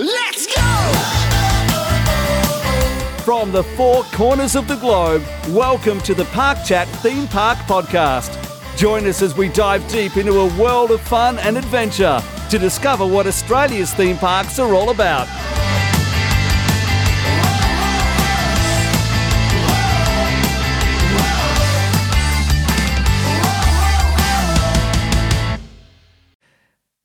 Let's go! From the four corners of the globe, welcome to the Park Chat Theme Park Podcast. Join us as we dive deep into a world of fun and adventure to discover what Australia's theme parks are all about.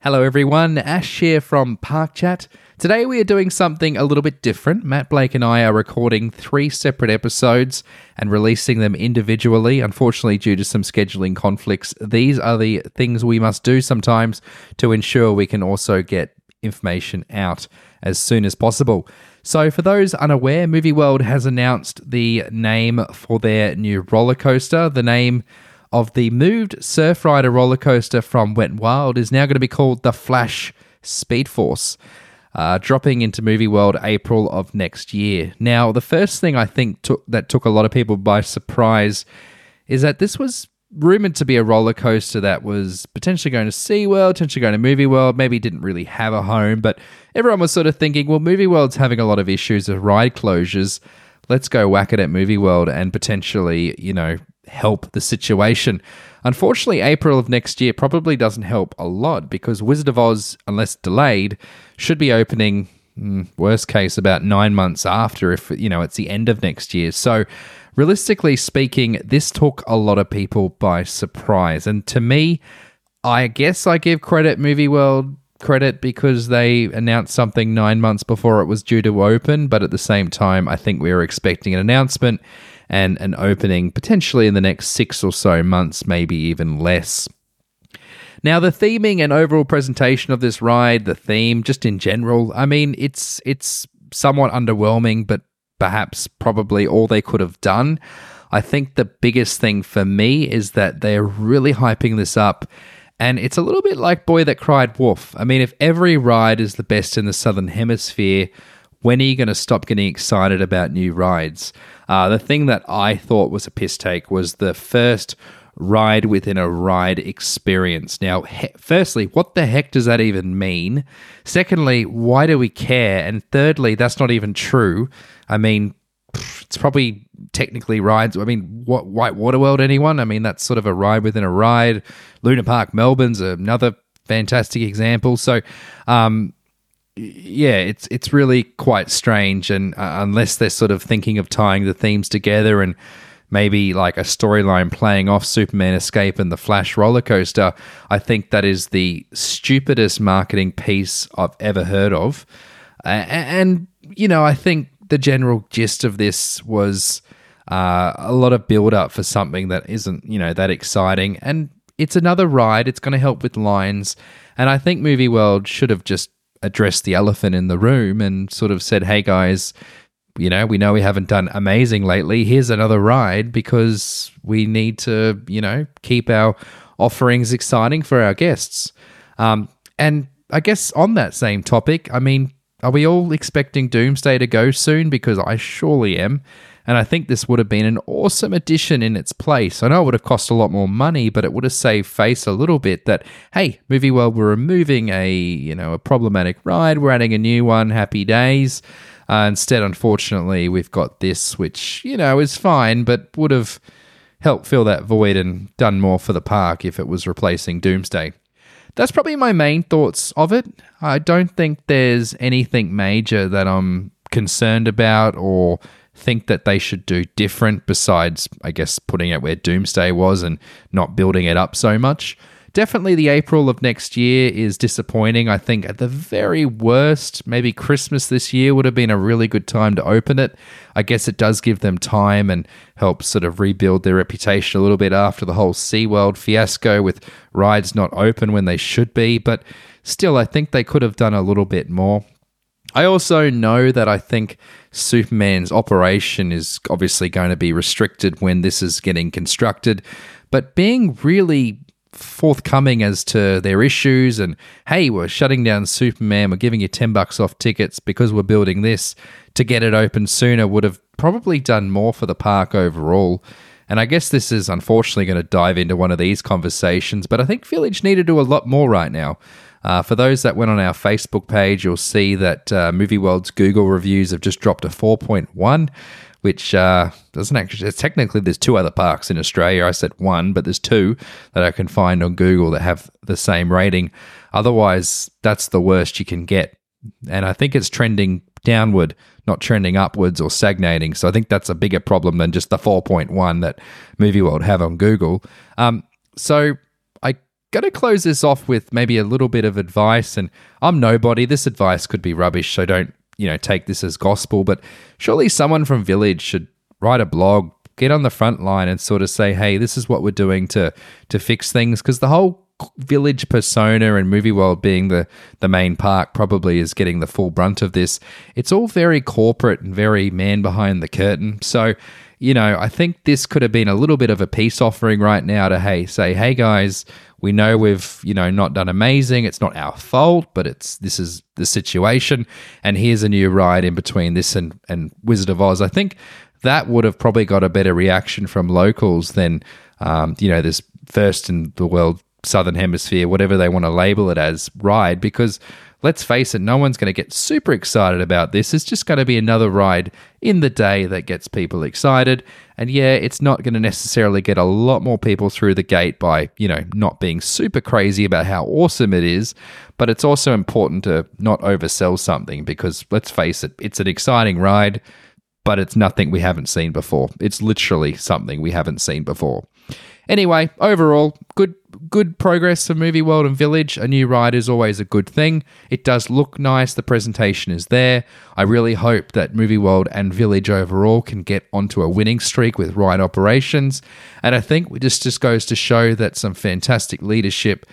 Hello, everyone. Ash here from Park Chat. Today we are doing something a little bit different. Matt Blake and I are recording three separate episodes and releasing them individually. Unfortunately, due to some scheduling conflicts, these are the things we must do sometimes to ensure we can also get information out as soon as possible. So, for those unaware, Movie World has announced the name for their new roller coaster. The name of the moved Surf Rider roller coaster from Wet n Wild is now going to be called the Flash Speed Force, uh, dropping into Movie World April of next year. Now, the first thing I think took, that took a lot of people by surprise is that this was rumored to be a roller coaster that was potentially going to SeaWorld, potentially going to Movie World, maybe didn't really have a home, but everyone was sort of thinking, well, Movie World's having a lot of issues of ride closures. Let's go whack it at Movie World and potentially, you know, help the situation. Unfortunately, April of next year probably doesn't help a lot because Wizard of Oz, unless delayed, should be opening mm, worst case about 9 months after if you know it's the end of next year. So, realistically speaking, this took a lot of people by surprise. And to me, I guess I give credit Movie World credit because they announced something 9 months before it was due to open, but at the same time, I think we were expecting an announcement and an opening potentially in the next six or so months, maybe even less. Now, the theming and overall presentation of this ride, the theme, just in general, I mean, it's it's somewhat underwhelming, but perhaps probably all they could have done. I think the biggest thing for me is that they're really hyping this up. And it's a little bit like Boy That Cried Wolf. I mean, if every ride is the best in the Southern Hemisphere, when are you going to stop getting excited about new rides? Uh, the thing that I thought was a piss take was the first ride within a ride experience. Now, he- firstly, what the heck does that even mean? Secondly, why do we care? And thirdly, that's not even true. I mean, it's probably technically rides. I mean, what White Water World? Anyone? I mean, that's sort of a ride within a ride. Luna Park Melbourne's another fantastic example. So, um, yeah, it's it's really quite strange, and uh, unless they're sort of thinking of tying the themes together and maybe like a storyline playing off Superman Escape and the Flash roller coaster, I think that is the stupidest marketing piece I've ever heard of. And you know, I think the general gist of this was uh, a lot of build up for something that isn't you know that exciting, and it's another ride. It's going to help with lines, and I think Movie World should have just addressed the elephant in the room and sort of said, hey guys, you know, we know we haven't done amazing lately. Here's another ride because we need to, you know, keep our offerings exciting for our guests. Um, and I guess on that same topic, I mean, are we all expecting Doomsday to go soon? Because I surely am. And I think this would have been an awesome addition in its place. I know it would have cost a lot more money, but it would have saved face a little bit that, hey, Movie World, we're removing a, you know, a problematic ride. We're adding a new one. Happy days. Uh, instead, unfortunately, we've got this, which, you know, is fine, but would have helped fill that void and done more for the park if it was replacing Doomsday. That's probably my main thoughts of it. I don't think there's anything major that I'm concerned about or think that they should do different besides, I guess, putting it where Doomsday was and not building it up so much. Definitely the April of next year is disappointing. I think at the very worst, maybe Christmas this year would have been a really good time to open it. I guess it does give them time and helps sort of rebuild their reputation a little bit after the whole SeaWorld fiasco with rides not open when they should be. But still, I think they could have done a little bit more. I also know that I think Superman's operation is obviously going to be restricted when this is getting constructed, but being really forthcoming as to their issues and hey we're shutting down superman. We're giving you 10 bucks off tickets because we're building this to get it open sooner. Would have probably done more for the park overall. And i guess this is unfortunately going to dive into one of these conversations but i think village need to do a lot more right now Uh, for those that went on our Facebook page, you'll see that uh, Movie World's Google reviews have just dropped to 4.1, which uh, doesn't actually, technically, there's two other parks in Australia. I said one, but there's two that I can find on Google that have the same rating. Otherwise, that's the worst you can get. And I think it's trending downward, not trending upwards or stagnating. So I think that's a bigger problem than just the 4.1 that Movie World have on Google. Um, so going to close this off with maybe a little bit of advice. And I'm nobody. This advice could be rubbish, so don't you know take this as gospel. But surely someone from Village should write a blog, get on the front line, and sort of say, "Hey, this is what we're doing to to fix things." Because the whole village persona and movie world being the the main park probably is getting the full brunt of this it's all very corporate and very man behind the curtain so you know i think this could have been a little bit of a peace offering right now to hey say hey guys we know we've you know not done amazing. It's not our fault but it's this is the situation. And here's a new ride in between this and and wizard of oz. I think that would have probably got a better reaction from locals than um, you know this first in the world Southern Hemisphere, whatever they want to label it as, ride because let's face it, no one's going to get super excited about this. It's just going to be another ride in the day that gets people excited. And yeah, it's not going to necessarily get a lot more people through the gate by, you know, not being super crazy about how awesome it is. But it's also important to not oversell something because let's face it, it's an exciting ride, but it's nothing we haven't seen before. It's literally something we haven't seen before. Anyway, overall, good good progress for Movie World and Village. A new ride is always a good thing. It does look nice, the presentation is there. I really hope that Movie World and Village overall can get onto a winning streak with ride operations. And I think this just goes to show that some fantastic leadership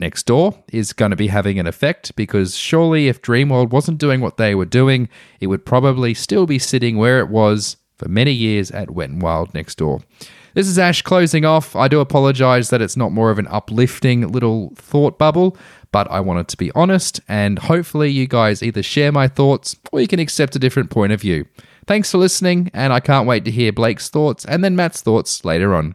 next door is going to be having an effect because surely if Dreamworld wasn't doing what they were doing, it would probably still be sitting where it was for many years at Wet and Wild next door. This is Ash closing off. I do apologize that it's not more of an uplifting little thought bubble, but I wanted to be honest, and hopefully, you guys either share my thoughts or you can accept a different point of view. Thanks for listening, and I can't wait to hear Blake's thoughts and then Matt's thoughts later on.